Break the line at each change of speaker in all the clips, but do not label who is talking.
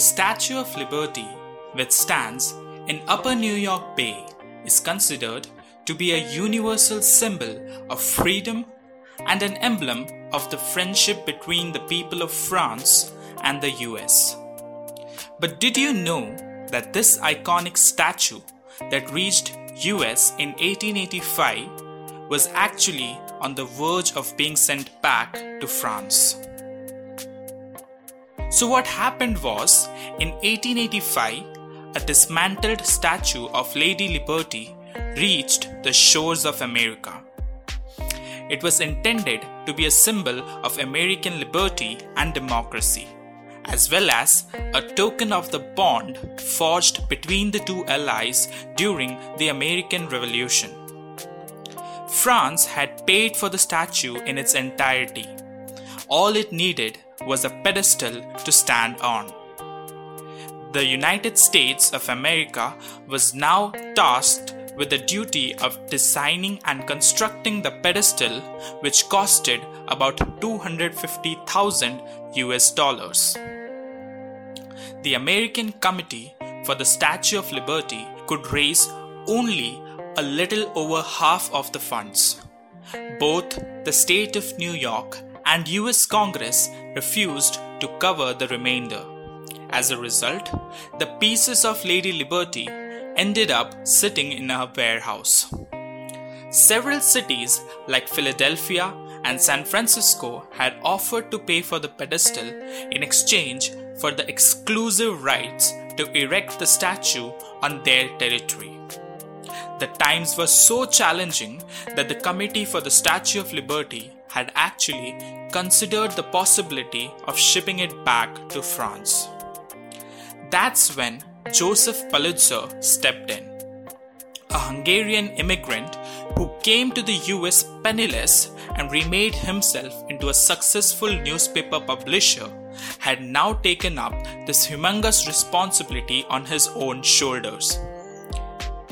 The Statue of Liberty, which stands in Upper New York Bay, is considered to be a universal symbol of freedom and an emblem of the friendship between the people of France and the US. But did you know that this iconic statue that reached US in 1885 was actually on the verge of being sent back to France? So, what happened was in 1885, a dismantled statue of Lady Liberty reached the shores of America. It was intended to be a symbol of American liberty and democracy, as well as a token of the bond forged between the two allies during the American Revolution. France had paid for the statue in its entirety. All it needed was a pedestal to stand on. The United States of America was now tasked with the duty of designing and constructing the pedestal, which costed about 250,000 US dollars. The American Committee for the Statue of Liberty could raise only a little over half of the funds. Both the state of New York and US Congress refused to cover the remainder. As a result, the pieces of Lady Liberty ended up sitting in a warehouse. Several cities like Philadelphia and San Francisco had offered to pay for the pedestal in exchange for the exclusive rights to erect the statue on their territory. The times were so challenging that the Committee for the Statue of Liberty had actually considered the possibility of shipping it back to France. That's when Joseph Pulitzer stepped in. A Hungarian immigrant who came to the US penniless and remade himself into a successful newspaper publisher had now taken up this humongous responsibility on his own shoulders.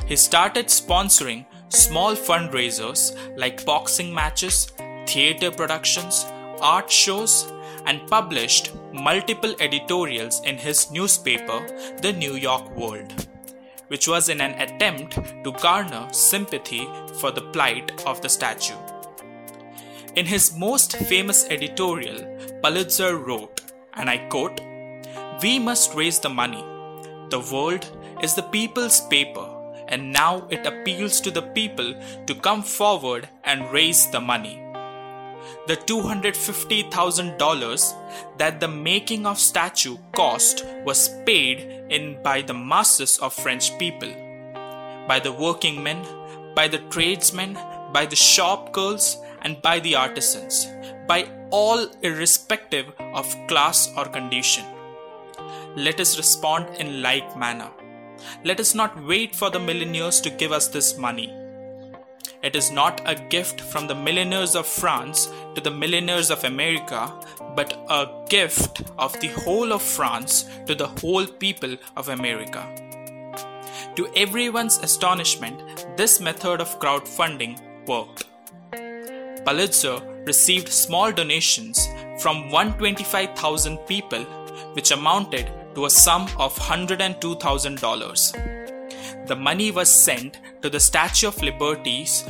He started sponsoring small fundraisers like boxing matches, theater productions, art shows, and published multiple editorials in his newspaper, The New York World, which was in an attempt to garner sympathy for the plight of the statue. In his most famous editorial, Pulitzer wrote, and I quote, We must raise the money. The world is the people's paper, and now it appeals to the people to come forward and raise the money the $250,000 that the making of statue cost was paid in by the masses of French people, by the working men, by the tradesmen, by the shop girls, and by the artisans, by all irrespective of class or condition. Let us respond in like manner. Let us not wait for the millionaires to give us this money it is not a gift from the millionaires of France to the millionaires of America, but a gift of the whole of France to the whole people of America. To everyone's astonishment, this method of crowdfunding worked. Pulitzer received small donations from 125,000 people, which amounted to a sum of $102,000 the money was sent to the Statue of Liberty's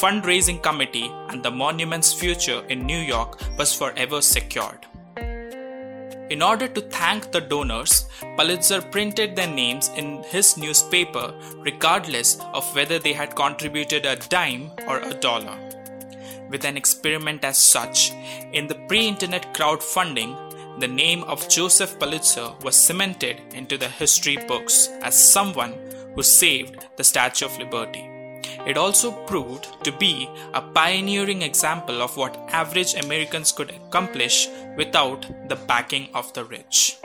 fundraising committee, and the monument's future in New York was forever secured. In order to thank the donors, Pulitzer printed their names in his newspaper regardless of whether they had contributed a dime or a dollar. With an experiment as such, in the pre internet crowdfunding, the name of Joseph Pulitzer was cemented into the history books as someone who saved the Statue of Liberty. It also proved to be a pioneering example of what average Americans could accomplish without the backing of the rich.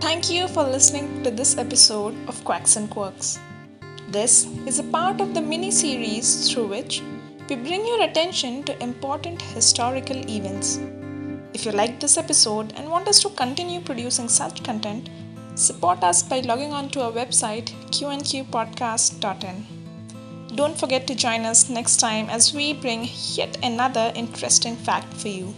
Thank you for listening to this episode of Quacks and Quirks. This is a part of the mini series through which we bring your attention to important historical events. If you liked this episode and want us to continue producing such content, Support us by logging on to our website qnqpodcast.in. Don't forget to join us next time as we bring yet another interesting fact for you.